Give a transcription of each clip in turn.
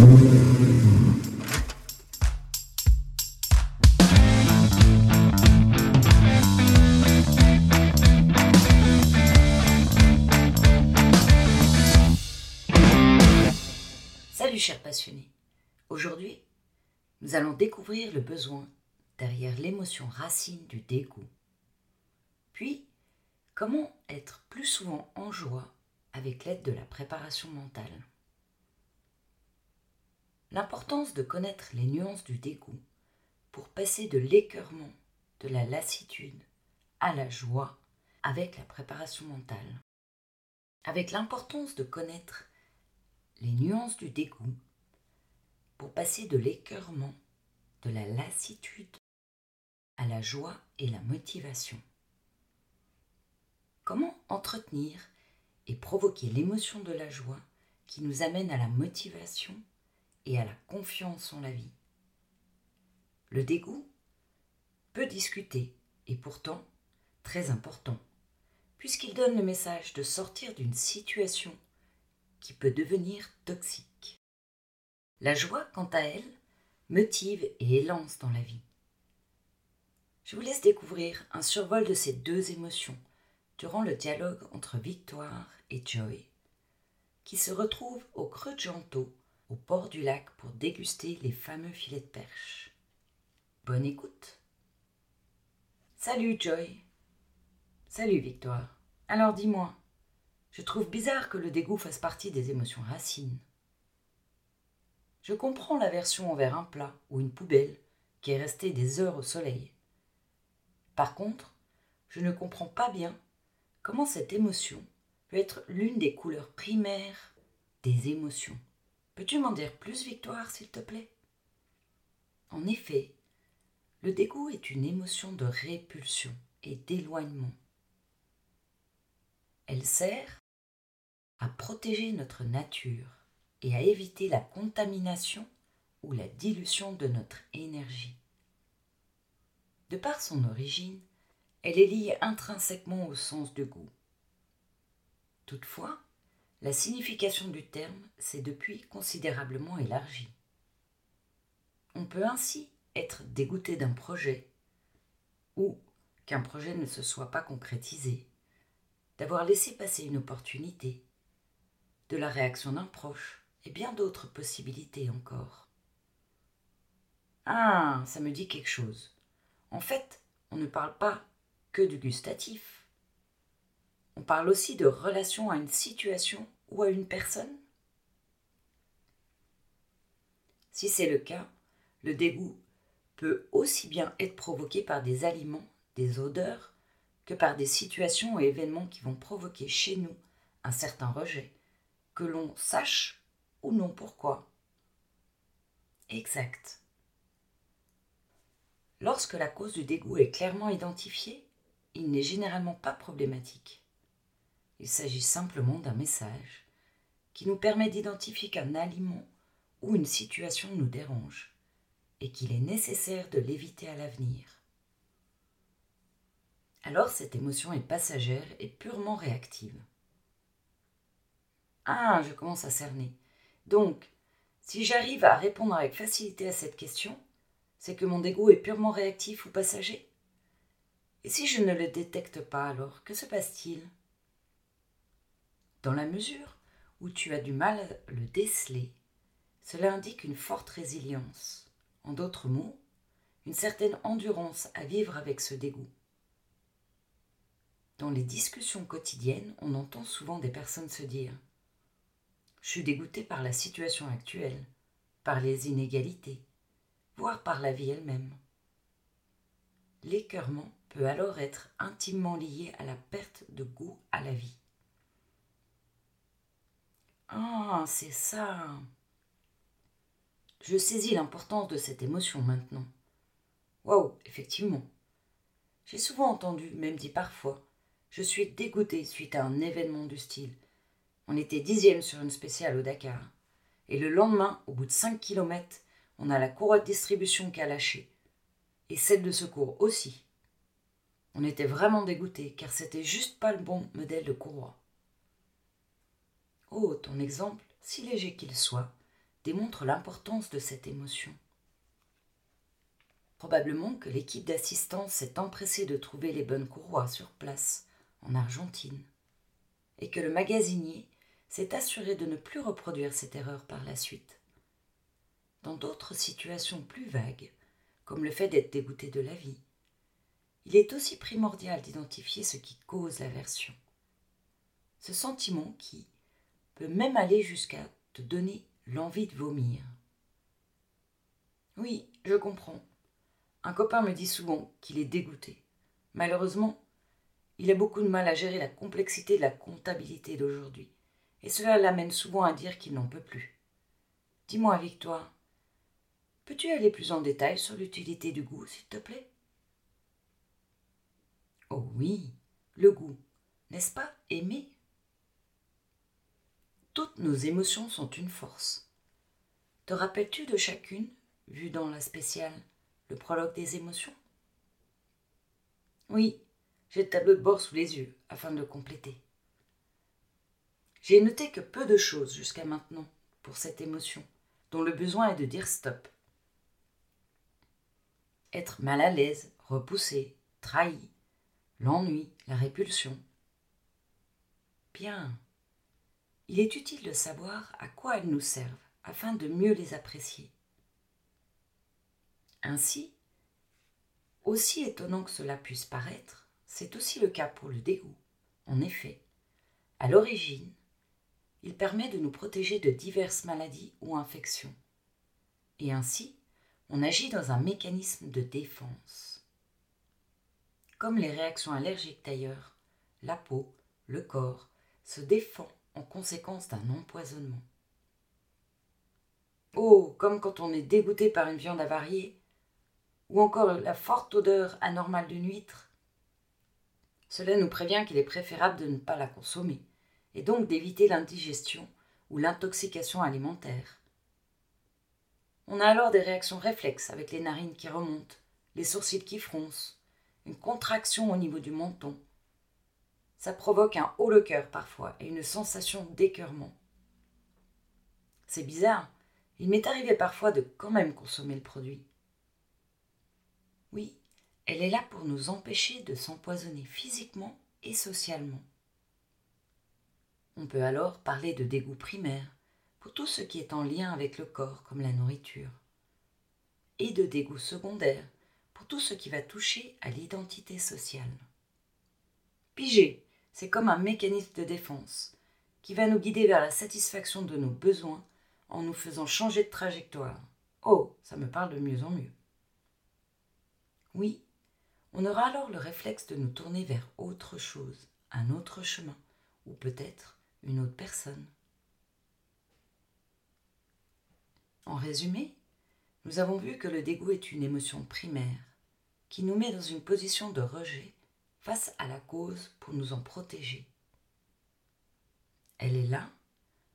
Salut chers passionnés. Aujourd'hui, nous allons découvrir le besoin derrière l'émotion racine du dégoût. Puis, comment être plus souvent en joie avec l'aide de la préparation mentale. L'importance de connaître les nuances du dégoût pour passer de l'écœurement, de la lassitude à la joie avec la préparation mentale. Avec l'importance de connaître les nuances du dégoût pour passer de l'écœurement, de la lassitude à la joie et la motivation. Comment entretenir et provoquer l'émotion de la joie qui nous amène à la motivation et à la confiance en la vie. Le dégoût peut discuter et pourtant très important, puisqu'il donne le message de sortir d'une situation qui peut devenir toxique. La joie, quant à elle, motive et élance dans la vie. Je vous laisse découvrir un survol de ces deux émotions durant le dialogue entre Victoire et Joy, qui se retrouvent au creux de Janto, au bord du lac, pour déguster les fameux filets de perche. Bonne écoute. Salut Joy. Salut Victoire. Alors dis-moi, je trouve bizarre que le dégoût fasse partie des émotions racines. Je comprends l'aversion envers un plat ou une poubelle qui est restée des heures au soleil. Par contre, je ne comprends pas bien comment cette émotion peut être l'une des couleurs primaires des émotions. Peux-tu m'en dire plus, Victoire, s'il te plaît? En effet, le dégoût est une émotion de répulsion et d'éloignement. Elle sert à protéger notre nature et à éviter la contamination ou la dilution de notre énergie. De par son origine, elle est liée intrinsèquement au sens du goût. Toutefois, la signification du terme s'est depuis considérablement élargie. On peut ainsi être dégoûté d'un projet ou qu'un projet ne se soit pas concrétisé, d'avoir laissé passer une opportunité, de la réaction d'un proche et bien d'autres possibilités encore. Ah, ça me dit quelque chose. En fait, on ne parle pas que du gustatif. On parle aussi de relation à une situation ou à une personne. Si c'est le cas, le dégoût peut aussi bien être provoqué par des aliments, des odeurs, que par des situations et événements qui vont provoquer chez nous un certain rejet, que l'on sache ou non pourquoi. Exact. Lorsque la cause du dégoût est clairement identifiée, il n'est généralement pas problématique. Il s'agit simplement d'un message qui nous permet d'identifier qu'un aliment ou une situation nous dérange et qu'il est nécessaire de l'éviter à l'avenir alors cette émotion est passagère et purement réactive. Ah, je commence à cerner. Donc, si j'arrive à répondre avec facilité à cette question, c'est que mon dégoût est purement réactif ou passager? Et si je ne le détecte pas, alors que se passe-t-il? Dans la mesure où tu as du mal à le déceler, cela indique une forte résilience. En d'autres mots, une certaine endurance à vivre avec ce dégoût. Dans les discussions quotidiennes, on entend souvent des personnes se dire Je suis dégoûté par la situation actuelle, par les inégalités, voire par la vie elle-même. L'écœurement peut alors être intimement lié à la perte de goût à la vie. Ah, c'est ça. Je saisis l'importance de cette émotion maintenant. Waouh, effectivement. J'ai souvent entendu, même dit parfois, je suis dégoûté suite à un événement du style. On était dixième sur une spéciale au Dakar. Et le lendemain, au bout de 5 kilomètres, on a la courroie de distribution qui a lâché. Et celle de secours aussi. On était vraiment dégoûté car c'était juste pas le bon modèle de courroie. Oh, ton exemple, si léger qu'il soit, démontre l'importance de cette émotion. Probablement que l'équipe d'assistance s'est empressée de trouver les bonnes courroies sur place, en Argentine, et que le magasinier s'est assuré de ne plus reproduire cette erreur par la suite. Dans d'autres situations plus vagues, comme le fait d'être dégoûté de la vie, il est aussi primordial d'identifier ce qui cause l'aversion. Ce sentiment qui même aller jusqu'à te donner l'envie de vomir. Oui, je comprends. Un copain me dit souvent qu'il est dégoûté. Malheureusement, il a beaucoup de mal à gérer la complexité de la comptabilité d'aujourd'hui, et cela l'amène souvent à dire qu'il n'en peut plus. Dis-moi, Victoire, peux-tu aller plus en détail sur l'utilité du goût, s'il te plaît? Oh oui, le goût, n'est-ce pas aimer? Toutes nos émotions sont une force. Te rappelles-tu de chacune, vue dans la spéciale le prologue des émotions? Oui, j'ai le tableau de bord sous les yeux, afin de le compléter. J'ai noté que peu de choses jusqu'à maintenant pour cette émotion, dont le besoin est de dire stop. Être mal à l'aise, repoussé, trahi, l'ennui, la répulsion. Bien. Il est utile de savoir à quoi elles nous servent afin de mieux les apprécier. Ainsi, aussi étonnant que cela puisse paraître, c'est aussi le cas pour le dégoût. En effet, à l'origine, il permet de nous protéger de diverses maladies ou infections. Et ainsi, on agit dans un mécanisme de défense. Comme les réactions allergiques d'ailleurs, la peau, le corps, se défend en conséquence d'un empoisonnement. Oh, comme quand on est dégoûté par une viande avariée ou encore la forte odeur anormale d'une huître. Cela nous prévient qu'il est préférable de ne pas la consommer, et donc d'éviter l'indigestion ou l'intoxication alimentaire. On a alors des réactions réflexes avec les narines qui remontent, les sourcils qui froncent, une contraction au niveau du menton. Ça provoque un haut le cœur parfois et une sensation d'écœurement. C'est bizarre, il m'est arrivé parfois de quand même consommer le produit. Oui, elle est là pour nous empêcher de s'empoisonner physiquement et socialement. On peut alors parler de dégoût primaire pour tout ce qui est en lien avec le corps comme la nourriture, et de dégoût secondaire pour tout ce qui va toucher à l'identité sociale. Piger, c'est comme un mécanisme de défense qui va nous guider vers la satisfaction de nos besoins en nous faisant changer de trajectoire. Oh, ça me parle de mieux en mieux. Oui, on aura alors le réflexe de nous tourner vers autre chose, un autre chemin, ou peut-être une autre personne. En résumé, nous avons vu que le dégoût est une émotion primaire qui nous met dans une position de rejet face à la cause pour nous en protéger. Elle est là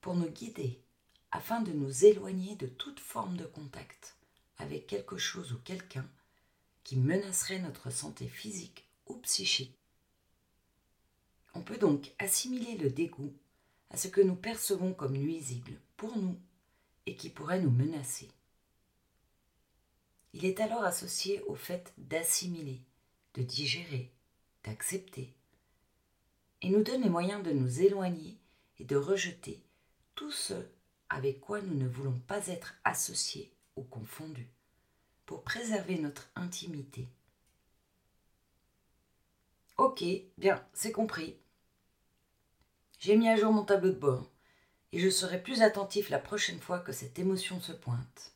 pour nous guider afin de nous éloigner de toute forme de contact avec quelque chose ou quelqu'un qui menacerait notre santé physique ou psychique. On peut donc assimiler le dégoût à ce que nous percevons comme nuisible pour nous et qui pourrait nous menacer. Il est alors associé au fait d'assimiler, de digérer, d'accepter, et nous donne les moyens de nous éloigner et de rejeter tout ce avec quoi nous ne voulons pas être associés ou confondus pour préserver notre intimité. Ok, bien, c'est compris. J'ai mis à jour mon tableau de bord et je serai plus attentif la prochaine fois que cette émotion se pointe,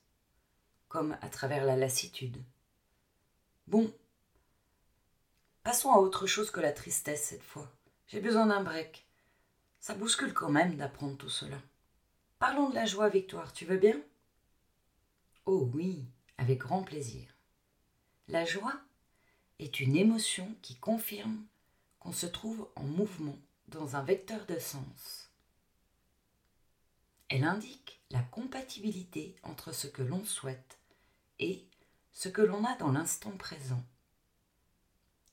comme à travers la lassitude. Bon, passons à autre chose que la tristesse cette fois. J'ai besoin d'un break. Ça bouscule quand même d'apprendre tout cela. Parlons de la joie, Victoire, tu veux bien? Oh oui, avec grand plaisir. La joie est une émotion qui confirme qu'on se trouve en mouvement dans un vecteur de sens. Elle indique la compatibilité entre ce que l'on souhaite et ce que l'on a dans l'instant présent.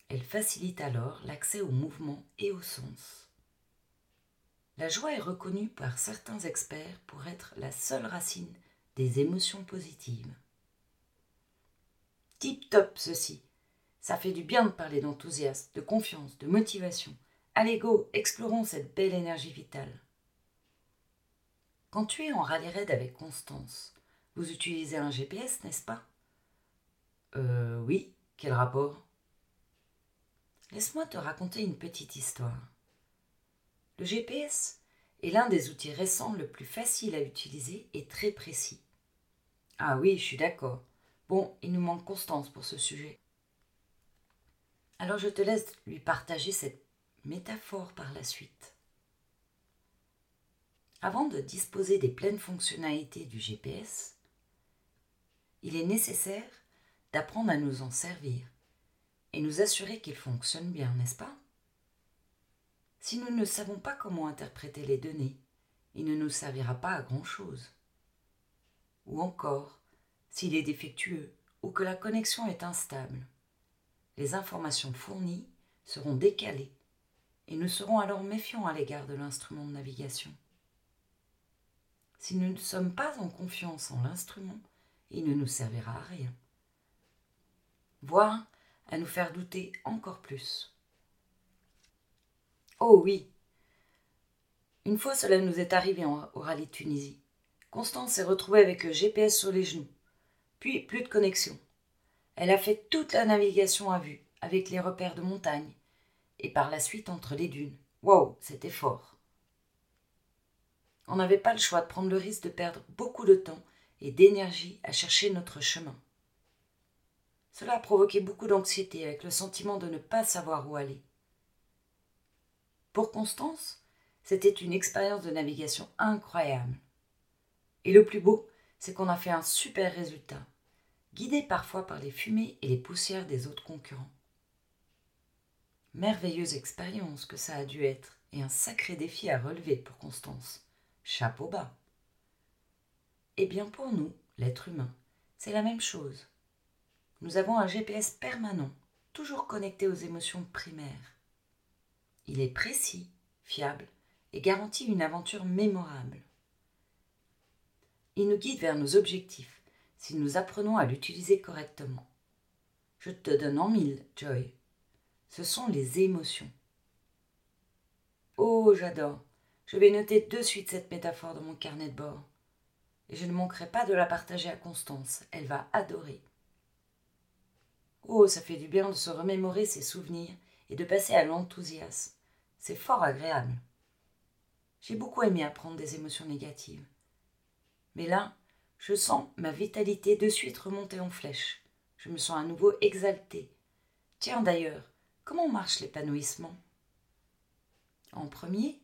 Elle facilite alors l'accès au mouvement et au sens. La joie est reconnue par certains experts pour être la seule racine des émotions positives. Tip top ceci. Ça fait du bien de parler d'enthousiasme, de confiance, de motivation. Allez go, explorons cette belle énergie vitale. Quand tu es en rallye raid avec Constance, vous utilisez un GPS, n'est-ce pas? Euh oui, quel rapport? Laisse-moi te raconter une petite histoire. Le GPS est l'un des outils récents le plus facile à utiliser et très précis. Ah oui, je suis d'accord. Bon, il nous manque Constance pour ce sujet. Alors je te laisse lui partager cette métaphore par la suite. Avant de disposer des pleines fonctionnalités du GPS, il est nécessaire d'apprendre à nous en servir et nous assurer qu'il fonctionne bien, n'est-ce pas? Si nous ne savons pas comment interpréter les données, il ne nous servira pas à grand-chose. Ou encore, s'il est défectueux ou que la connexion est instable, les informations fournies seront décalées et nous serons alors méfiants à l'égard de l'instrument de navigation. Si nous ne sommes pas en confiance en l'instrument, il ne nous servira à rien, voire à nous faire douter encore plus. Oh oui, une fois cela nous est arrivé au rallye de Tunisie. Constance s'est retrouvée avec le GPS sur les genoux, puis plus de connexion. Elle a fait toute la navigation à vue, avec les repères de montagne, et par la suite entre les dunes. Wow, c'était fort. On n'avait pas le choix de prendre le risque de perdre beaucoup de temps et d'énergie à chercher notre chemin. Cela a provoqué beaucoup d'anxiété avec le sentiment de ne pas savoir où aller. Pour Constance, c'était une expérience de navigation incroyable. Et le plus beau, c'est qu'on a fait un super résultat, guidé parfois par les fumées et les poussières des autres concurrents. Merveilleuse expérience que ça a dû être, et un sacré défi à relever pour Constance chapeau bas. Eh bien pour nous, l'être humain, c'est la même chose. Nous avons un GPS permanent, toujours connecté aux émotions primaires. Il est précis, fiable et garantit une aventure mémorable. Il nous guide vers nos objectifs si nous apprenons à l'utiliser correctement. Je te donne en mille, Joy. Ce sont les émotions. Oh, j'adore. Je vais noter de suite cette métaphore dans mon carnet de bord. Et je ne manquerai pas de la partager à Constance. Elle va adorer. Oh, ça fait du bien de se remémorer ses souvenirs et de passer à l'enthousiasme. C'est fort agréable. J'ai beaucoup aimé apprendre des émotions négatives. Mais là, je sens ma vitalité de suite remonter en flèche. Je me sens à nouveau exaltée. Tiens d'ailleurs, comment marche l'épanouissement? En premier,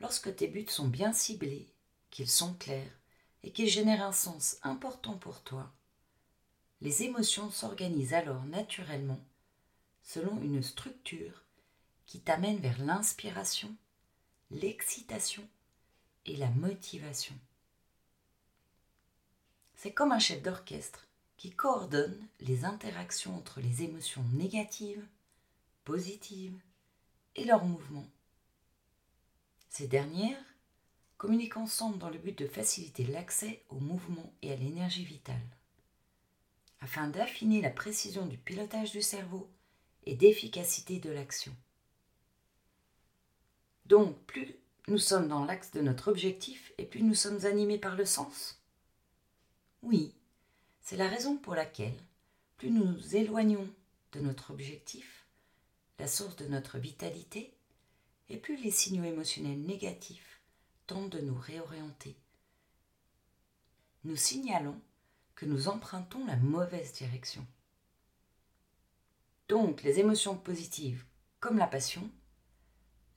Lorsque tes buts sont bien ciblés, qu'ils sont clairs et qu'ils génèrent un sens important pour toi, les émotions s'organisent alors naturellement selon une structure qui t'amène vers l'inspiration, l'excitation et la motivation. C'est comme un chef d'orchestre qui coordonne les interactions entre les émotions négatives, positives et leurs mouvements. Ces dernières communiquent ensemble dans le but de faciliter l'accès au mouvement et à l'énergie vitale, afin d'affiner la précision du pilotage du cerveau et d'efficacité de l'action. Donc, plus nous sommes dans l'axe de notre objectif et plus nous sommes animés par le sens? Oui, c'est la raison pour laquelle plus nous nous éloignons de notre objectif, la source de notre vitalité, et plus les signaux émotionnels négatifs tentent de nous réorienter. Nous signalons que nous empruntons la mauvaise direction. Donc les émotions positives, comme la passion,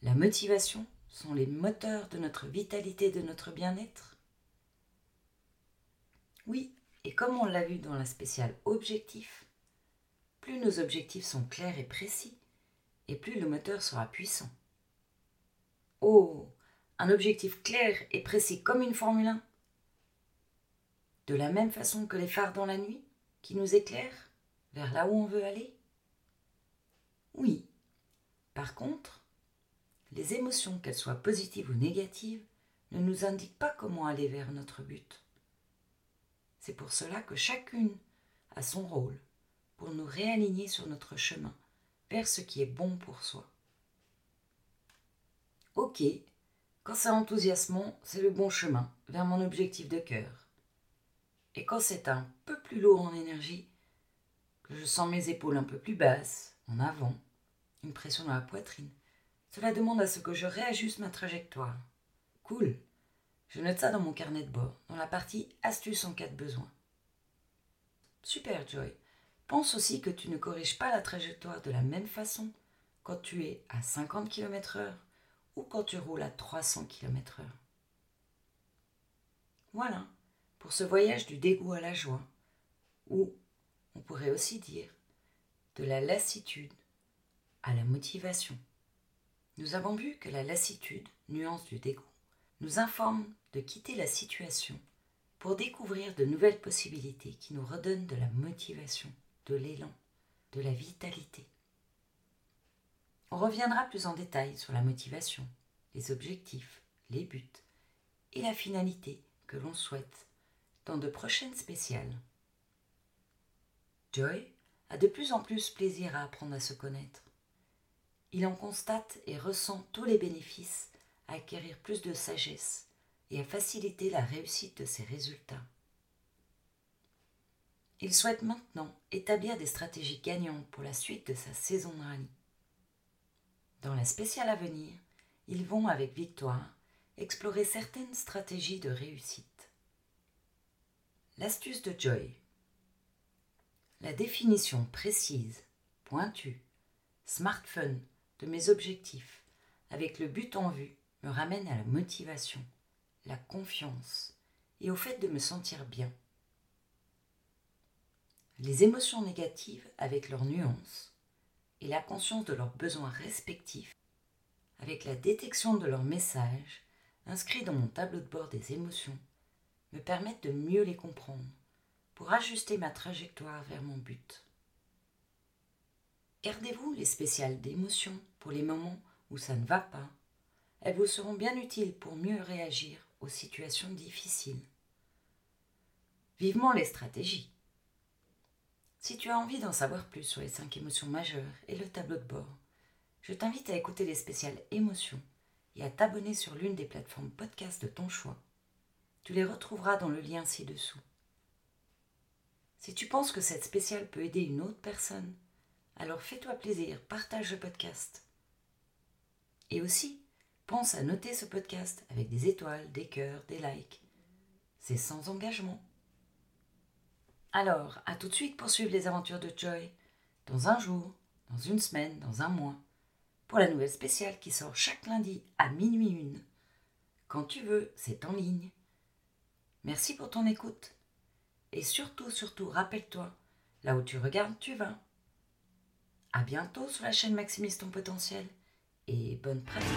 la motivation, sont les moteurs de notre vitalité de notre bien-être? Oui, et comme on l'a vu dans la spéciale objectif, plus nos objectifs sont clairs et précis, et plus le moteur sera puissant. Oh, un objectif clair et précis comme une Formule 1 De la même façon que les phares dans la nuit qui nous éclairent vers là où on veut aller? Oui. Par contre, les émotions, qu'elles soient positives ou négatives, ne nous indiquent pas comment aller vers notre but. C'est pour cela que chacune a son rôle pour nous réaligner sur notre chemin vers ce qui est bon pour soi. Ok, quand c'est enthousiasmant, c'est le bon chemin vers mon objectif de cœur. Et quand c'est un peu plus lourd en énergie, je sens mes épaules un peu plus basses, en avant, une pression dans la poitrine, cela demande à ce que je réajuste ma trajectoire. Cool. Je note ça dans mon carnet de bord, dans la partie astuces en cas de besoin. Super, Joy. Pense aussi que tu ne corriges pas la trajectoire de la même façon quand tu es à 50 km/h ou quand tu roules à 300 km/h. Voilà, pour ce voyage du dégoût à la joie, ou on pourrait aussi dire de la lassitude à la motivation. Nous avons vu que la lassitude, nuance du dégoût, nous informe de quitter la situation pour découvrir de nouvelles possibilités qui nous redonnent de la motivation, de l'élan, de la vitalité. On reviendra plus en détail sur la motivation, les objectifs, les buts et la finalité que l'on souhaite de prochaines spéciales. Joy a de plus en plus plaisir à apprendre à se connaître. Il en constate et ressent tous les bénéfices à acquérir plus de sagesse et à faciliter la réussite de ses résultats. Il souhaite maintenant établir des stratégies gagnantes pour la suite de sa saison de rallye. Dans la spéciale à venir, ils vont avec Victoire explorer certaines stratégies de réussite. L'astuce de Joy. La définition précise, pointue, smartphone de mes objectifs avec le but en vue me ramène à la motivation, la confiance et au fait de me sentir bien. Les émotions négatives avec leurs nuances et la conscience de leurs besoins respectifs avec la détection de leurs messages inscrits dans mon tableau de bord des émotions me permettent de mieux les comprendre pour ajuster ma trajectoire vers mon but. Gardez-vous les spéciales d'émotions pour les moments où ça ne va pas. Elles vous seront bien utiles pour mieux réagir aux situations difficiles. Vivement les stratégies. Si tu as envie d'en savoir plus sur les cinq émotions majeures et le tableau de bord, je t'invite à écouter les spéciales émotions et à t'abonner sur l'une des plateformes podcast de ton choix. Tu les retrouveras dans le lien ci-dessous. Si tu penses que cette spéciale peut aider une autre personne, alors fais-toi plaisir, partage le podcast. Et aussi, pense à noter ce podcast avec des étoiles, des cœurs, des likes. C'est sans engagement. Alors, à tout de suite pour suivre les aventures de Joy, dans un jour, dans une semaine, dans un mois, pour la nouvelle spéciale qui sort chaque lundi à minuit une. Quand tu veux, c'est en ligne. Merci pour ton écoute. Et surtout, surtout, rappelle-toi, là où tu regardes, tu vas. À bientôt sur la chaîne Maximise ton potentiel et bonne pratique.